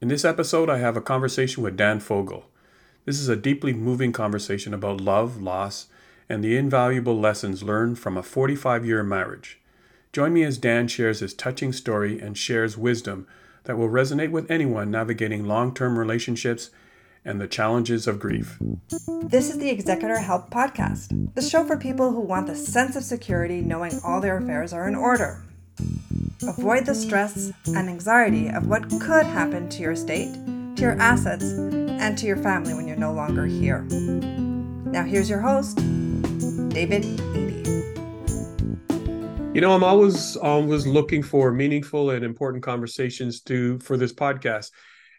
In this episode, I have a conversation with Dan Fogel. This is a deeply moving conversation about love, loss, and the invaluable lessons learned from a 45 year marriage. Join me as Dan shares his touching story and shares wisdom that will resonate with anyone navigating long term relationships and the challenges of grief. This is the Executor Help Podcast, the show for people who want the sense of security knowing all their affairs are in order. Avoid the stress and anxiety of what could happen to your estate, to your assets, and to your family when you're no longer here. Now, here's your host, David Edey. You know, I'm always always looking for meaningful and important conversations to for this podcast.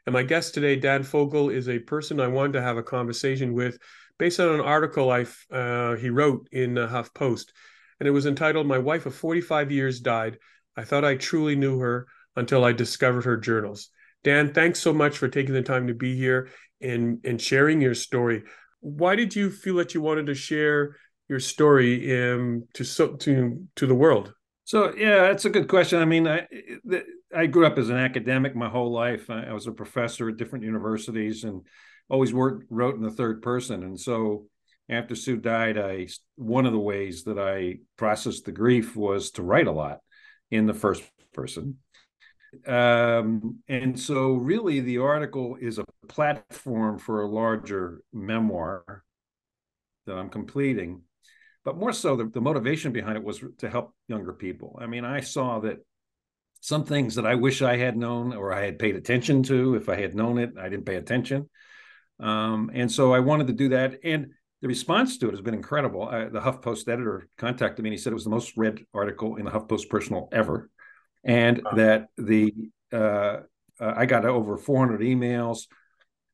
And my guest today, Dan Fogel, is a person I wanted to have a conversation with based on an article I uh, he wrote in uh, HuffPost, and it was entitled "My Wife of 45 Years Died. I thought I truly knew her until I discovered her journals." Dan, thanks so much for taking the time to be here and and sharing your story. Why did you feel that you wanted to share your story um, to so to to the world? So yeah, that's a good question. I mean, I I grew up as an academic my whole life. I, was a professor at different universities and always worked wrote in the third person. And so after Sue died, I one of the ways that I processed the grief was to write a lot in the first person. Um, and so really the article is a platform for a larger memoir that I'm completing but more so the, the motivation behind it was to help younger people. I mean, I saw that some things that I wish I had known or I had paid attention to. If I had known it, I didn't pay attention. Um, and so I wanted to do that. And the response to it has been incredible. I, the HuffPost editor contacted me and he said it was the most read article in the HuffPost Personal ever. And wow. that the uh, uh, I got over 400 emails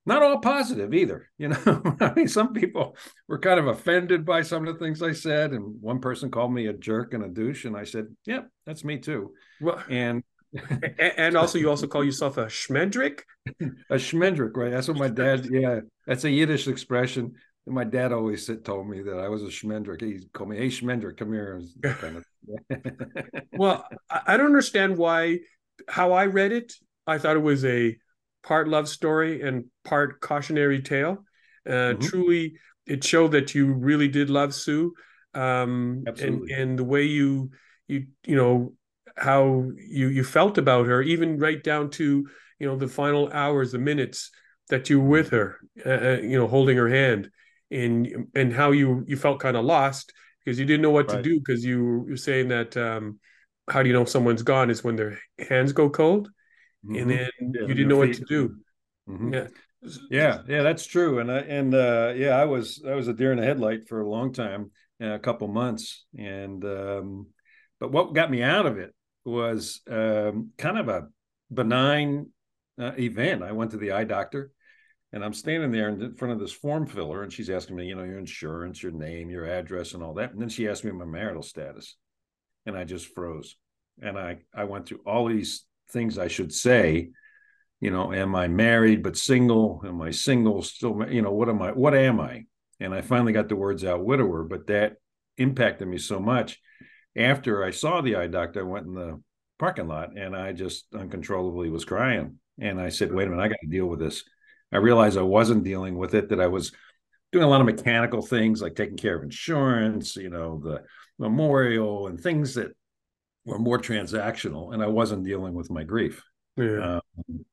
not all positive either. You know, I mean, some people were kind of offended by some of the things I said, and one person called me a jerk and a douche, and I said, "Yep, yeah, that's me too." Well, and and also you also call yourself a schmendrick, a schmendrick, right? That's what my dad. Yeah, that's a Yiddish expression. And my dad always said, told me that I was a schmendrick. He called me, "Hey, schmendrick, come here." Kind of. well, I don't understand why. How I read it, I thought it was a part love story and part cautionary tale. Uh, mm-hmm. Truly, it showed that you really did love Sue, um, and and the way you you you know how you you felt about her, even right down to you know the final hours, the minutes that you were with her, uh, uh you know, holding her hand, and and how you you felt kind of lost because you didn't know what right. to do because you were saying that um, how do you know someone's gone is when their hands go cold mm-hmm. and then yeah, you didn't know what to do. Mm-hmm. Yeah. Yeah, yeah, that's true. And I and uh yeah, I was I was a deer in the headlight for a long time, a couple months. And um but what got me out of it was um kind of a benign uh, event. I went to the eye doctor and I'm standing there in front of this form filler, and she's asking me, you know, your insurance, your name, your address, and all that. And then she asked me my marital status, and I just froze. And I I went through all these things I should say. You know, am I married but single? Am I single still? You know, what am I? What am I? And I finally got the words out, widower. But that impacted me so much. After I saw the eye doctor, I went in the parking lot and I just uncontrollably was crying. And I said, wait a minute, I got to deal with this. I realized I wasn't dealing with it, that I was doing a lot of mechanical things like taking care of insurance, you know, the memorial and things that were more transactional, and I wasn't dealing with my grief. Yeah. Um,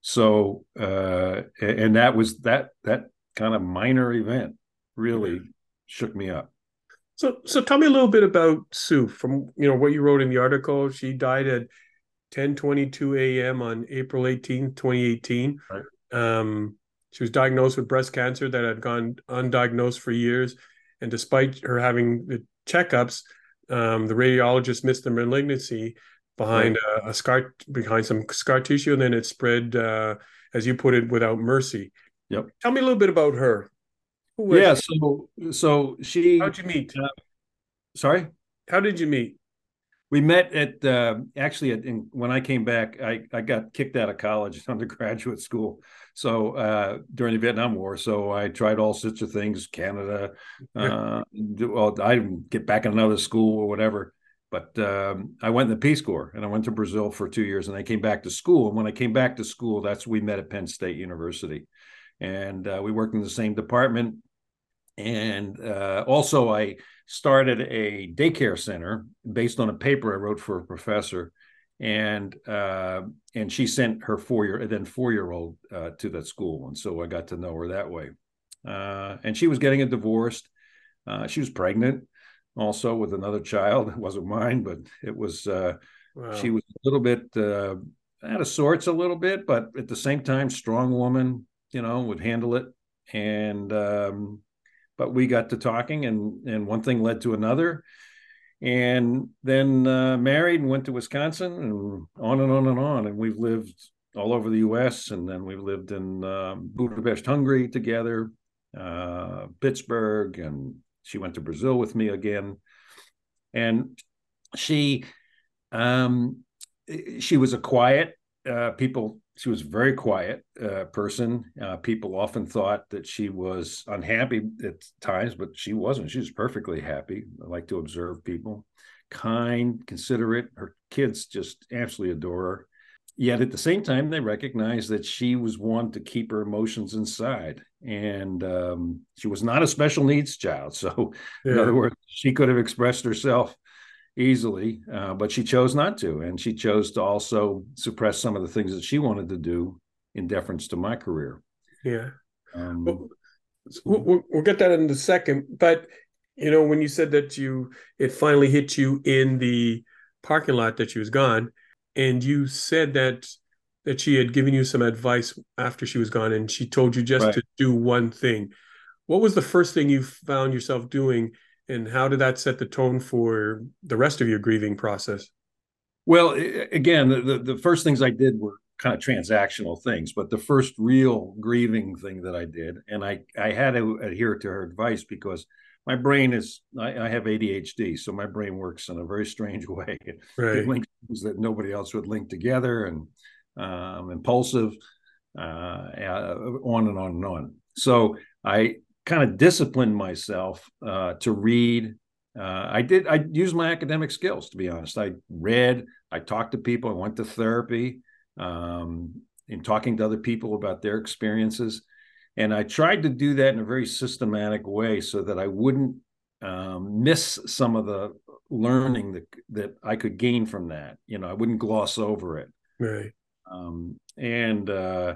so, uh, and that was that that kind of minor event really shook me up. So, so tell me a little bit about Sue. From you know what you wrote in the article, she died at 10:22 a.m. on April 18, 2018. Right. Um, she was diagnosed with breast cancer that had gone undiagnosed for years, and despite her having the checkups, um, the radiologist missed the malignancy behind a, a, scar behind some scar tissue, and then it spread, uh, as you put it, without mercy. Yep. Tell me a little bit about her. yeah. She? So, so she. How'd you meet? Uh, sorry. How did you meet? We met at uh, actually at, in, when I came back, I, I got kicked out of college, undergraduate school. So uh, during the Vietnam War, so I tried all sorts of things, Canada. Uh, well, I didn't get back in another school or whatever. but um, I went in the Peace Corps and I went to Brazil for two years and I came back to school. And when I came back to school, that's we met at Penn State University. And uh, we worked in the same department. And uh, also, I started a daycare center based on a paper I wrote for a professor. And uh, and she sent her four year then four year old uh, to that school, and so I got to know her that way. Uh, and she was getting a divorced. Uh, she was pregnant, also with another child. It wasn't mine, but it was. Uh, wow. She was a little bit uh, out of sorts, a little bit, but at the same time, strong woman. You know, would handle it. And um, but we got to talking, and and one thing led to another, and then uh, married and went to Wisconsin, and on and on and on. And we've lived all over the U.S. and then we've lived in um, Budapest, Hungary together, uh, Pittsburgh, and she went to Brazil with me again, and she um, she was a quiet uh, people. She was a very quiet uh, person. Uh, people often thought that she was unhappy at times, but she wasn't. She was perfectly happy. I like to observe people, kind, considerate. Her kids just absolutely adore her yet at the same time they recognized that she was one to keep her emotions inside and um, she was not a special needs child so yeah. in other words she could have expressed herself easily uh, but she chose not to and she chose to also suppress some of the things that she wanted to do in deference to my career. Yeah. Um, well, we'll, we'll get that in a second but you know when you said that you it finally hit you in the parking lot that she was gone and you said that that she had given you some advice after she was gone and she told you just right. to do one thing. What was the first thing you found yourself doing and how did that set the tone for the rest of your grieving process well again the, the first things i did were kind of transactional things but the first real grieving thing that i did and i i had to adhere to her advice because my brain is I, I, have ADHD, so my brain works in a very strange way. Right. It links things that nobody else would link together, and um, impulsive, uh, uh, on and on and on. So I kind of disciplined myself uh, to read. Uh, I did. I used my academic skills, to be honest. I read. I talked to people. I went to therapy. Um, in talking to other people about their experiences and I tried to do that in a very systematic way so that I wouldn't um, miss some of the learning that that I could gain from that. You know, I wouldn't gloss over it. Right. Um, and uh,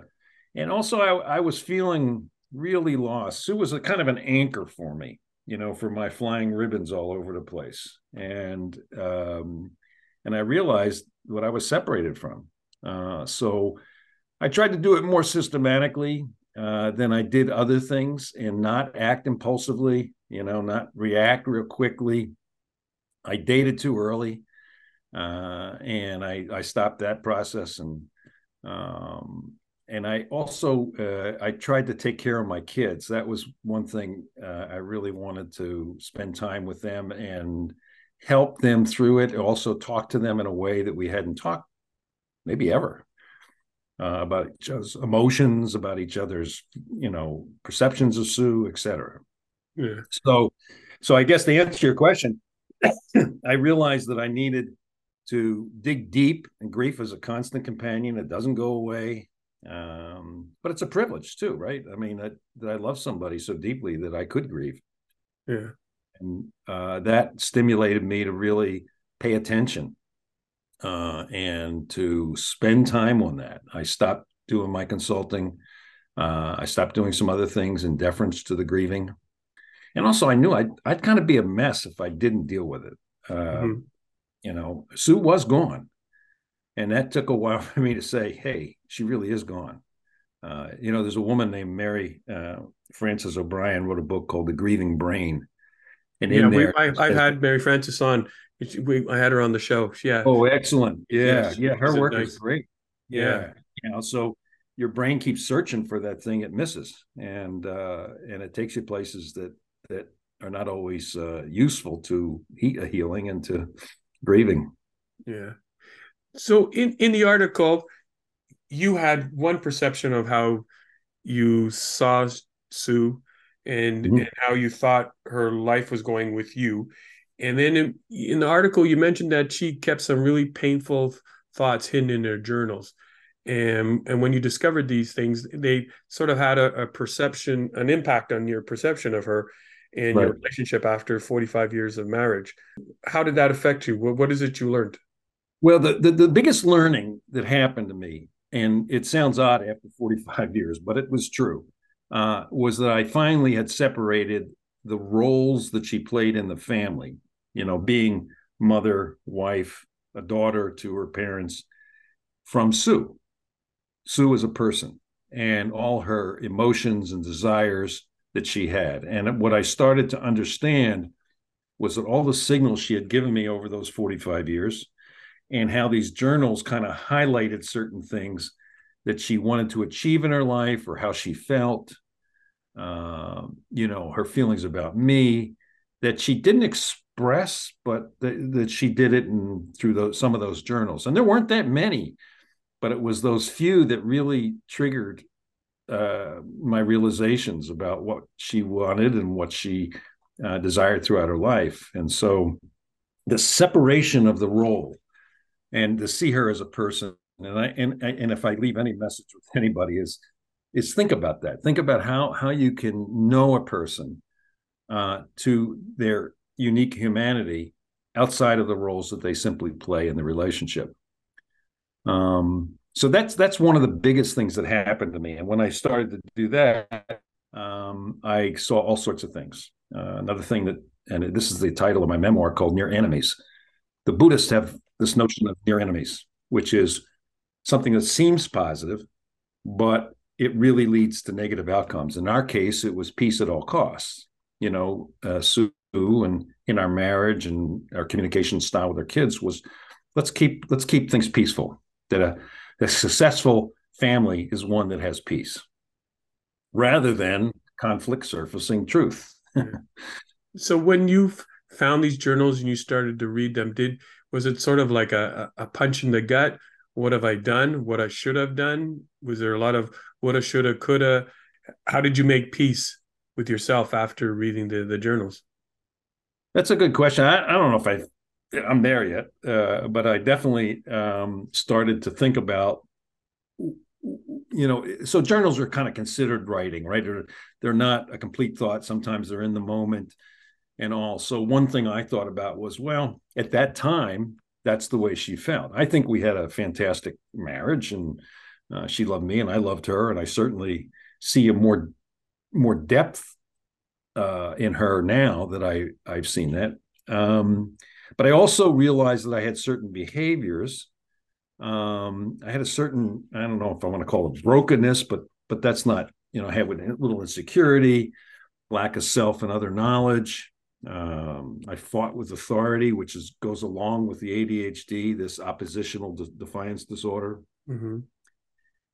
and also, I, I was feeling really lost. Sue was a kind of an anchor for me, you know, for my flying ribbons all over the place, and um, and I realized what I was separated from. Uh, so I tried to do it more systematically uh, then I did other things and not act impulsively, you know, not react real quickly. I dated too early, uh, and I I stopped that process and um, and I also uh, I tried to take care of my kids. That was one thing uh, I really wanted to spend time with them and help them through it. Also talk to them in a way that we hadn't talked maybe ever uh, about each other's emotions, about each other's, you know, perceptions of Sue, etc. Yeah. So, so I guess to answer your question, I realized that I needed to dig deep, and grief is a constant companion. It doesn't go away, um, but it's a privilege too, right? I mean, that, that I love somebody so deeply that I could grieve. Yeah, and uh, that stimulated me to really pay attention uh, and to spend time on that. I stopped doing my consulting. Uh, I stopped doing some other things in deference to the grieving. And also, I knew I'd, I'd kind of be a mess if I didn't deal with it. Uh, mm-hmm. You know, Sue was gone. And that took a while for me to say, hey, she really is gone. Uh, you know, there's a woman named Mary uh, Frances O'Brien wrote a book called The Grieving Brain. And yeah, in there, we, I, have had Mary Frances on we, I had her on the show. Yeah. Oh, excellent. Yeah. Yeah. Her work nice, is great. Yeah. yeah. You know, so your brain keeps searching for that thing it misses. And, uh, and it takes you places that, that are not always, uh, useful to he- healing and to grieving. Yeah. So in, in the article, you had one perception of how you saw Sue and, mm-hmm. and how you thought her life was going with you And then in, in the article, you mentioned that she kept some really painful thoughts hidden in her journals. And, and when you discovered these things, they sort of had a, a perception, an impact on your perception of her and right. your relationship after 45 years of marriage. How did that affect you? What, what is it you learned? Well, the, the, the biggest learning that happened to me, and it sounds odd after 45 years, but it was true, uh, was that I finally had separated the roles that she played in the family, you know, being mother, wife, a daughter to her parents, from Sue. Sue is a person and all her emotions and desires that she had. And what I started to understand was that all the signals she had given me over those 45 years and how these journals kind of highlighted certain things that she wanted to achieve in her life or how she felt um, you know, her feelings about me that she didn't express, but th- that she did it in, through those, some of those journals. And there weren't that many, but it was those few that really triggered uh, my realizations about what she wanted and what she uh, desired throughout her life. And so the separation of the role and to see her as a person and I and and if I leave any message with anybody is is think about that. Think about how how you can know a person uh, to their unique humanity outside of the roles that they simply play in the relationship. Um, so that's that's one of the biggest things that happened to me. And when I started to do that, um, I saw all sorts of things. Uh, another thing that, and this is the title of my memoir called Near Enemies. The Buddhists have this notion of near enemies, which is something that seems positive, but it really leads to negative outcomes. In our case, it was peace at all costs. You know, uh, Sue and in our marriage and our communication style with our kids was let's keep let's keep things peaceful. That a, a successful family is one that has peace, rather than conflict surfacing truth. so when you found these journals and you started to read them, did was it sort of like a, a punch in the gut? What have I done? What I should have done? Was there a lot of woulda, shoulda, coulda. How did you make peace with yourself after reading the the journals? That's a good question. I, I don't know if I I'm there yet, uh, but I definitely um, started to think about you know so journals are kind of considered writing right they're, they're not a complete thought sometimes they're in the moment and all so one thing i thought about was well at that time that's the way she felt i think we had a fantastic marriage and uh, she loved me and I loved her, and I certainly see a more more depth uh, in her now that I I've seen that. Um, but I also realized that I had certain behaviors. Um, I had a certain I don't know if I want to call it brokenness, but but that's not you know I had a little insecurity, lack of self and other knowledge. Um, I fought with authority, which is goes along with the ADHD, this oppositional de- defiance disorder. Mm-hmm.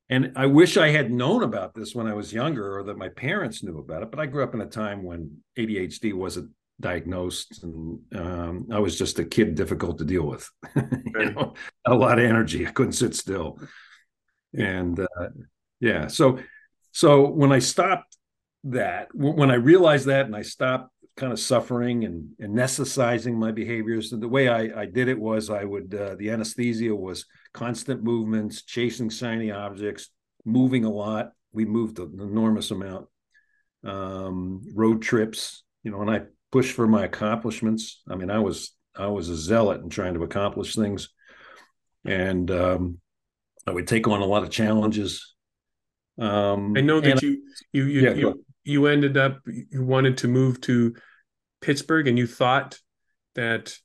And I wish I had known about this when I was younger or that my parents knew about it. But I grew up in a time when ADHD wasn't diagnosed and um, I was just a kid difficult to deal with. you know, a lot of energy. I couldn't sit still. And uh, yeah, so so when I stopped that, when I realized that and I stopped kind of suffering and, anesthetizing my behaviors. And the way I, I did it was I would, uh, the anesthesia was constant movements, chasing shiny objects, moving a lot. We moved an enormous amount. Um, road trips, you know, and I pushed for my accomplishments. I mean, I was, I was a zealot in trying to accomplish things. And um, I would take on a lot of challenges. Um, I know that you, you, you, yeah, you, you ended up you wanted to move to Pittsburgh and you thought that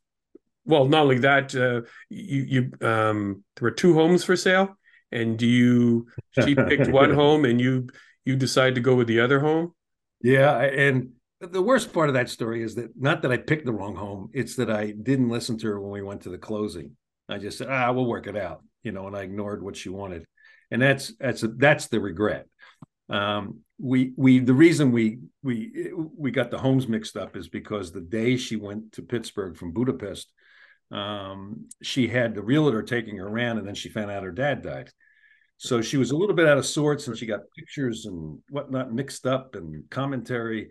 well not only that uh, you you um there were two homes for sale and you she picked one home and you you decide to go with the other home? Yeah and the worst part of that story is that not that I picked the wrong home it's that I didn't listen to her when we went to the closing. I just said ah we'll work it out you know and I ignored what she wanted. And that's that's that's the regret um, we we the reason we we we got the homes mixed up is because the day she went to Pittsburgh from Budapest, um, she had the realtor taking her around, and then she found out her dad died. So she was a little bit out of sorts, and she got pictures and whatnot mixed up and commentary,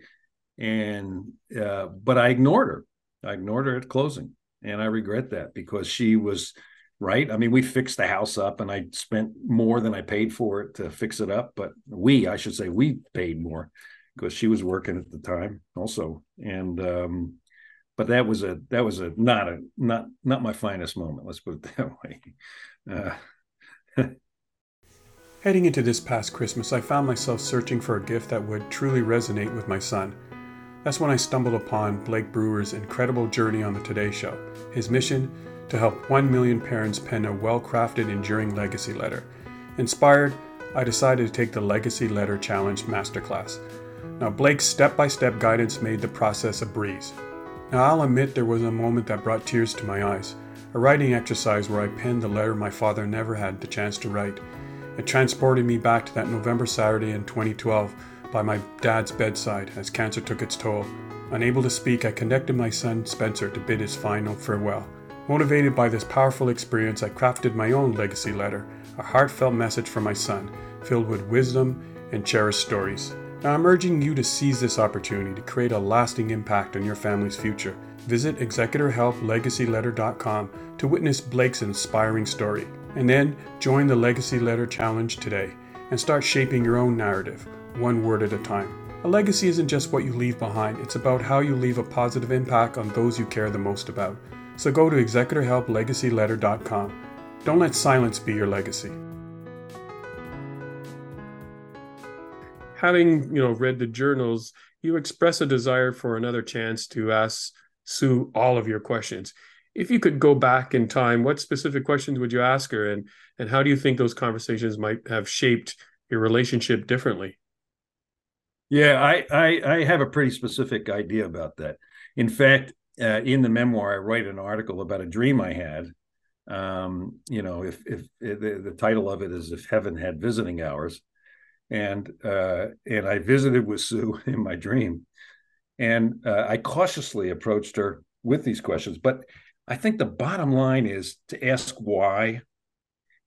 and uh, but I ignored her. I ignored her at closing, and I regret that because she was right. I mean, we fixed the house up, and I spent more than I paid for it to fix it up. But we, I should say, we paid more because she was working at the time also, and um, but that was a that was a not a not not my finest moment. Let's put it that way. Uh, Heading into this past Christmas, I found myself searching for a gift that would truly resonate with my son. That's when I stumbled upon Blake Brewer's incredible journey on the Today Show. His mission to help 1 million parents pen a well crafted, enduring legacy letter. Inspired, I decided to take the Legacy Letter Challenge Masterclass. Now, Blake's step by step guidance made the process a breeze. Now, I'll admit there was a moment that brought tears to my eyes a writing exercise where I penned the letter my father never had the chance to write. It transported me back to that November Saturday in 2012 by my dad's bedside as cancer took its toll. Unable to speak, I connected my son Spencer to bid his final farewell. Motivated by this powerful experience, I crafted my own legacy letter, a heartfelt message for my son, filled with wisdom and cherished stories. Now, I'm urging you to seize this opportunity to create a lasting impact on your family's future. Visit executorhelplegacyletter.com to witness Blake's inspiring story, and then join the Legacy Letter Challenge today and start shaping your own narrative, one word at a time. A legacy isn't just what you leave behind, it's about how you leave a positive impact on those you care the most about. So go to executorhelplegacyletter.com. Don't let silence be your legacy. Having, you know, read the journals, you express a desire for another chance to ask Sue all of your questions. If you could go back in time, what specific questions would you ask her and and how do you think those conversations might have shaped your relationship differently? Yeah, I, I, I have a pretty specific idea about that. In fact, uh, in the memoir, I write an article about a dream I had. Um, you know, if if, if the, the, title of it is "If Heaven Had Visiting Hours," and uh, and I visited with Sue in my dream, and uh, I cautiously approached her with these questions. But I think the bottom line is to ask why.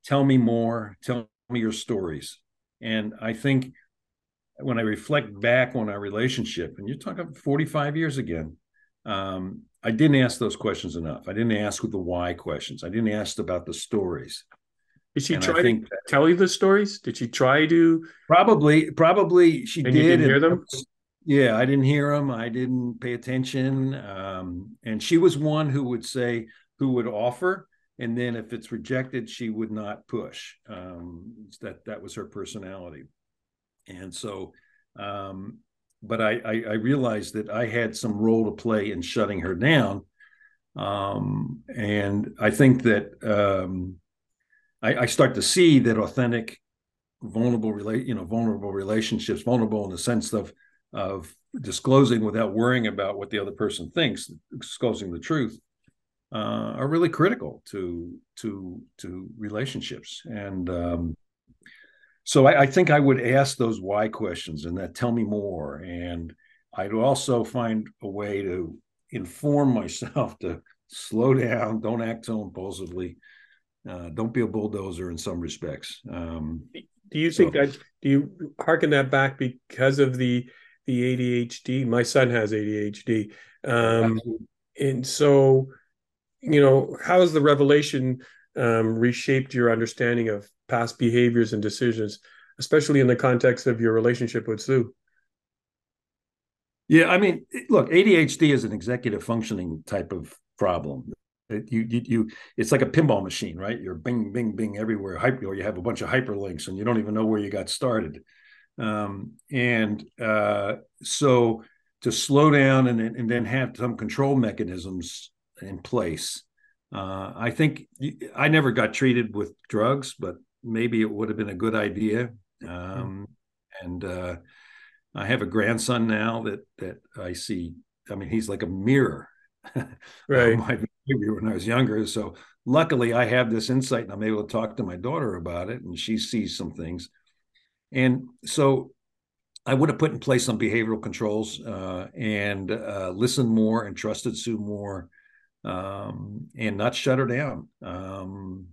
Tell me more. Tell me your stories. And I think when I reflect back on our relationship, and you're talking 45 years again, um, I didn't ask those questions enough. I didn't ask the why questions. I didn't ask about the stories. Did she and try to tell you the stories? Did she try to? Probably, probably she and did. You didn't hear them. Yeah, I didn't hear them. I didn't pay attention. Um, and she was one who would say, who would offer, and then if it's rejected, she would not push. Um, that that was her personality. And so, um, but I, I, I realized that I had some role to play in shutting her down. Um, and I think that um, I, I start to see that authentic, vulnerable relate, you know, vulnerable relationships, vulnerable in the sense of of disclosing without worrying about what the other person thinks, disclosing the truth, uh, are really critical to to to relationships. And um, so I, I, think I would ask those why questions and that tell me more. And I'd also find a way to inform myself to slow down, don't act so impulsively, uh, don't be a bulldozer in some respects. Um, do you think so, that? Do you harken that back because of the the ADHD? My son has ADHD, um, and so you know, how has the revelation um, reshaped your understanding of past behaviors and decisions, especially in the context of your relationship with Sue? Yeah, I mean, look, ADHD is an executive functioning type of problem. It, you, you, you, it's like a pinball machine, right? You're bing, bing, bing everywhere, hyper, or you have a bunch of hyperlinks, and you don't even know where you got started. Um, and uh, so, to slow down and, and then have some control mechanisms in place. Uh, I think I never got treated with drugs, but maybe it would have been a good idea. Um, and uh, I have a grandson now that that I see. I mean, he's like a mirror. right. my behavior when I was younger. So luckily, I have this insight, and I'm able to talk to my daughter about it, and she sees some things. And so I would have put in place some behavioral controls uh, and uh, listened more and trusted Sue more um, and not shut her down. Um,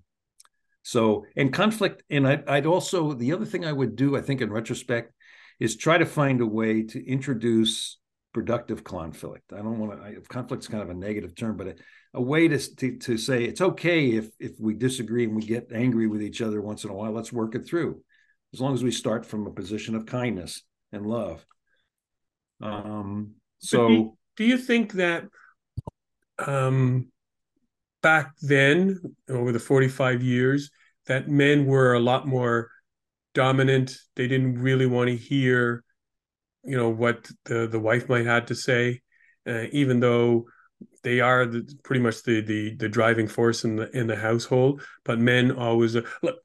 so, and conflict, and I, I'd also, the other thing I would do, I think in retrospect, is try to find a way to introduce productive conflict. I don't want to. Conflict's kind of a negative term, but a, a way to, to to say it's okay if if we disagree and we get angry with each other once in a while. Let's work it through, as long as we start from a position of kindness and love. Um. So, do you, do you think that um, back then, over the forty-five years, that men were a lot more dominant? They didn't really want to hear you know what the the wife might have to say, uh, even though they are the, pretty much the, the the driving force in the in the household. But men always uh, look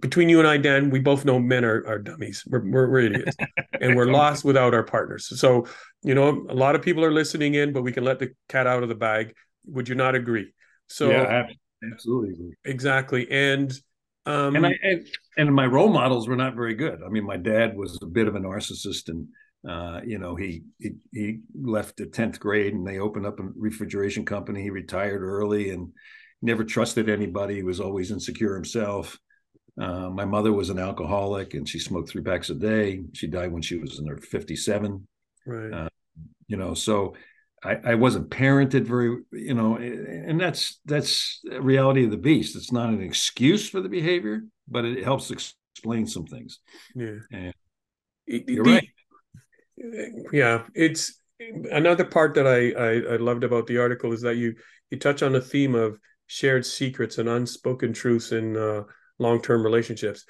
between you and I, Dan. We both know men are, are dummies. We're, we're, we're idiots, and we're lost without our partners. So you know, a lot of people are listening in, but we can let the cat out of the bag. Would you not agree? So yeah, absolutely exactly, and. Um, and I and, and my role models were not very good. I mean, my dad was a bit of a narcissist and uh, you know, he, he, he left the tenth grade, and they opened up a refrigeration company. He retired early and never trusted anybody. He was always insecure himself. Uh, my mother was an alcoholic, and she smoked three packs a day. She died when she was in her fifty-seven. Right. Uh, you know, so I, I wasn't parented very, you know, and that's that's reality of the beast. It's not an excuse for the behavior, but it helps explain some things. Yeah. And you're the, right yeah it's another part that I, I, I loved about the article is that you you touch on the theme of shared secrets and unspoken truths in uh, long-term relationships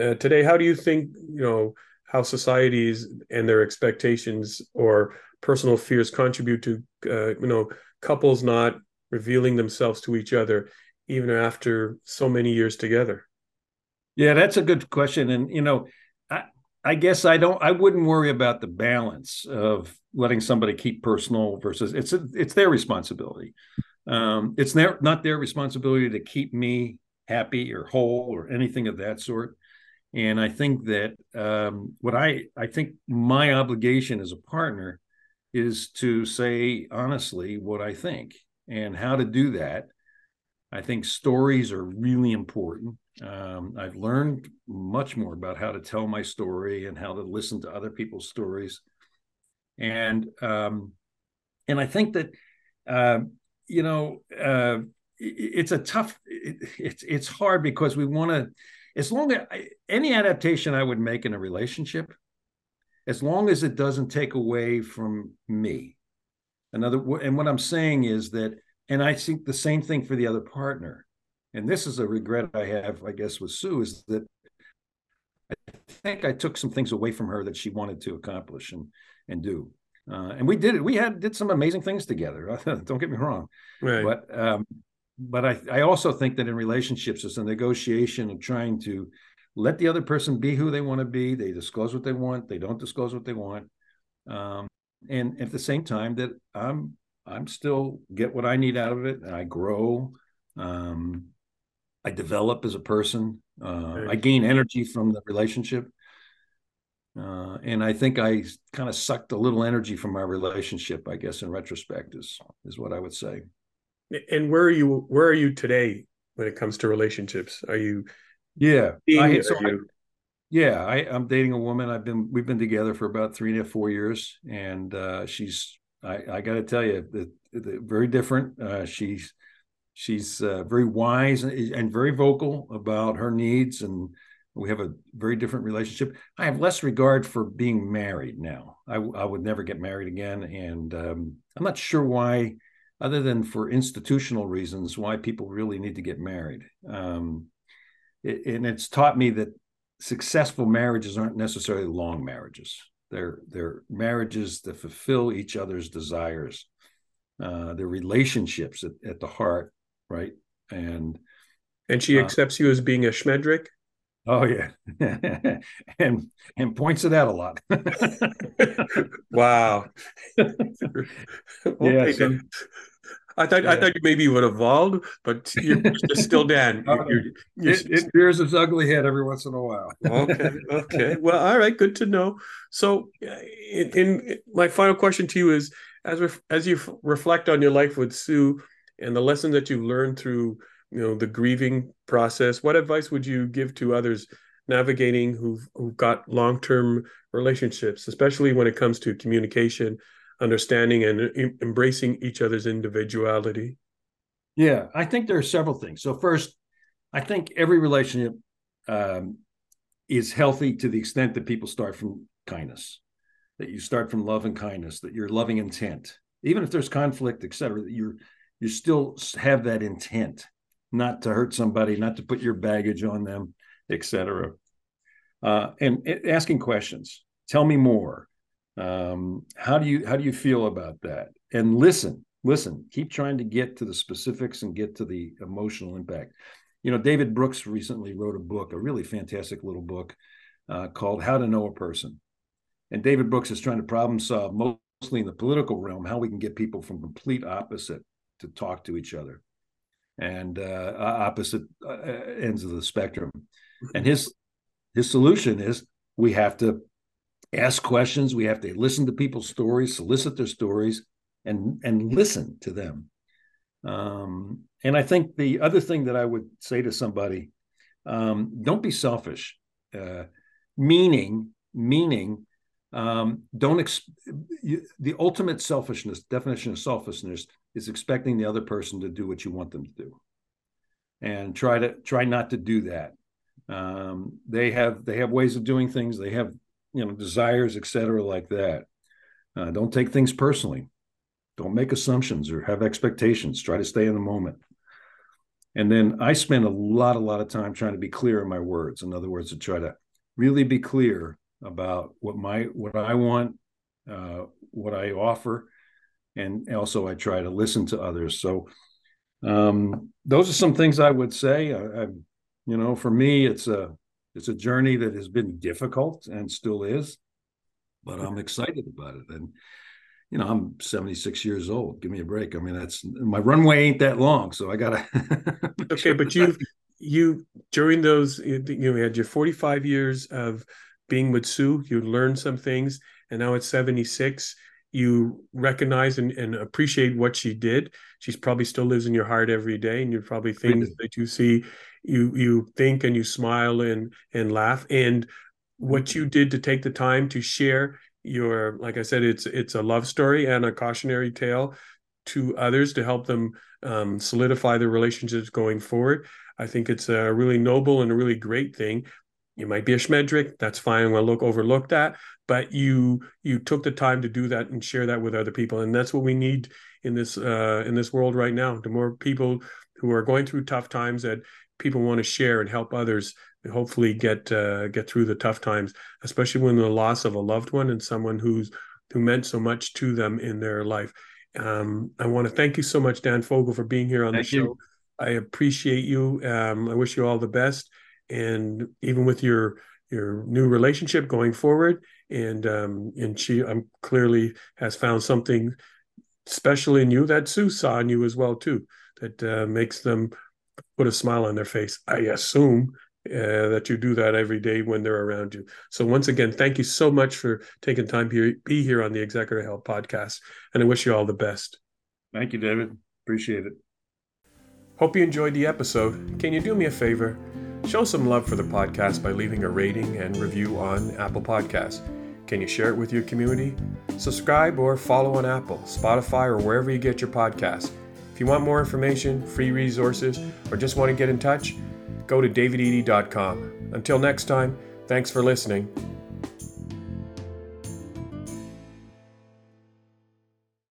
uh, today how do you think you know how societies and their expectations or personal fears contribute to uh, you know couples not revealing themselves to each other even after so many years together yeah that's a good question and you know I I guess I don't. I wouldn't worry about the balance of letting somebody keep personal versus it's a, it's their responsibility. Um, it's their not their responsibility to keep me happy or whole or anything of that sort. And I think that um, what I I think my obligation as a partner is to say honestly what I think and how to do that. I think stories are really important. Um, I've learned much more about how to tell my story and how to listen to other people's stories, and um, and I think that uh, you know uh, it's a tough. It, it's it's hard because we want to. As long as any adaptation I would make in a relationship, as long as it doesn't take away from me. Another, and what I'm saying is that, and I think the same thing for the other partner and this is a regret I have, I guess, with Sue, is that I think I took some things away from her that she wanted to accomplish and and do. Uh, and we did it. We had did some amazing things together. Don't get me wrong. Right. But um, but I, I also think that in relationships, it's a negotiation of trying to let the other person be who they want to be. They disclose what they want. They don't disclose what they want. Um, and at the same time that I'm I'm still get what I need out of it and I grow. Um, I develop as a person. Uh, I gain energy from the relationship. Uh, and I think I kind of sucked a little energy from our relationship, I guess, in retrospect, is is what I would say. And where are you where are you today when it comes to relationships? Are you yeah, I, so I, yeah, I, am dating a woman. I've been we've been together for about three and four years, and uh, she's I, I got to tell you, the, the, very different. Uh, she's She's uh, very wise and very vocal about her needs, and we have a very different relationship. I have less regard for being married now. I, I would never get married again, and um, I'm not sure why, other than for institutional reasons, why people really need to get married. Um, it, and it's taught me that successful marriages aren't necessarily long marriages. They're they're marriages that fulfill each other's desires. Uh, they're relationships at, at the heart right? And and she uh, accepts you as being a schmendrick. Oh yeah, and and points it out a lot. wow. yeah. I thought yeah. I thought you maybe would evolve, but you're still Dan. You're, you're, you're, it, it rears its ugly head every once in a while. okay, okay. Well, all right. Good to know. So, uh, in, in my final question to you is: as re- as you reflect on your life with Sue, and the lessons that you've learned through you know the grieving process what advice would you give to others navigating who've, who've got long-term relationships especially when it comes to communication understanding and embracing each other's individuality? Yeah, I think there are several things. So, first, I think every relationship um, is healthy to the extent that people start from kindness, that you start from love and kindness, that you're loving intent, even if there's conflict, et cetera, that you're you still have that intent not to hurt somebody, not to put your baggage on them, et cetera. Uh, and asking questions. Tell me more. Um, how do you how do you feel about that? And listen, listen. Keep trying to get to the specifics and get to the emotional impact. You know, David Brooks recently wrote a book, a really fantastic little book uh, called "How to Know a Person." And David Brooks is trying to problem solve mostly in the political realm how we can get people from complete opposite to talk to each other and uh, opposite uh, ends of the spectrum. And his his solution is we have to ask questions, we have to listen to people's stories, solicit their stories, and and listen to them. Um, and I think the other thing that I would say to somebody, um, don't be selfish. Uh, meaning, meaning, um, don't ex- you, the ultimate selfishness definition of selfishness is expecting the other person to do what you want them to do and try to try not to do that um, they have they have ways of doing things they have you know desires etc like that. Uh, don't take things personally. Don't make assumptions or have expectations. Try to stay in the moment. And then i spend a lot a lot of time trying to be clear in my words. In other words to try to really be clear about what my what i want uh, what i offer. And also I try to listen to others. So um, those are some things I would say. I, I, you know, for me, it's a it's a journey that has been difficult and still is, but I'm excited about it. And you know, I'm 76 years old. Give me a break. I mean, that's my runway ain't that long, so I gotta. okay, but you you during those you you had your 45 years of being with Sue. You learned some things, and now at 76 you recognize and, and, appreciate what she did she's probably still lives in your heart every day and you're probably things that you see you you think and you smile and and laugh. And what you did to take the time to share your like i said it's it's a love story and a cautionary tale to others to help them um, solidify their relationships going forward. I think it's a really noble and a really great thing. You might be a schmendrick that's fine we'll look overlook that but you you took the time to do that and share that with other people. And that's what we need in this uh, in this world right now. The more people who are going through tough times that people want to share and help others hopefully get uh, get through the tough times especially when the loss of a loved one and someone who's who meant so much to them in their life. Um, i want to thank you so much dan fogel for being here on thank the show. You. i appreciate you. Um, i wish you all the best. And even with your your new relationship going forward and um and she um, clearly has found something special in you that Sue saw in you as well too that uh, makes them put a smile on their face I assume uh, that you do that every day when they're around you. So once again, thank you so much for taking time to be here on the Executor Help podcast, and I wish you all the best. Thank you, David. Appreciate it. Hope you enjoyed the episode. Can you do me a favor? Show some love for the podcast by leaving a rating and review on Apple Podcasts. Can you share it with your community? Subscribe or follow on Apple, Spotify, or wherever you get your podcasts. If you want more information, free resources, or just want to get in touch, go to davidedey.com. Until next time, thanks for listening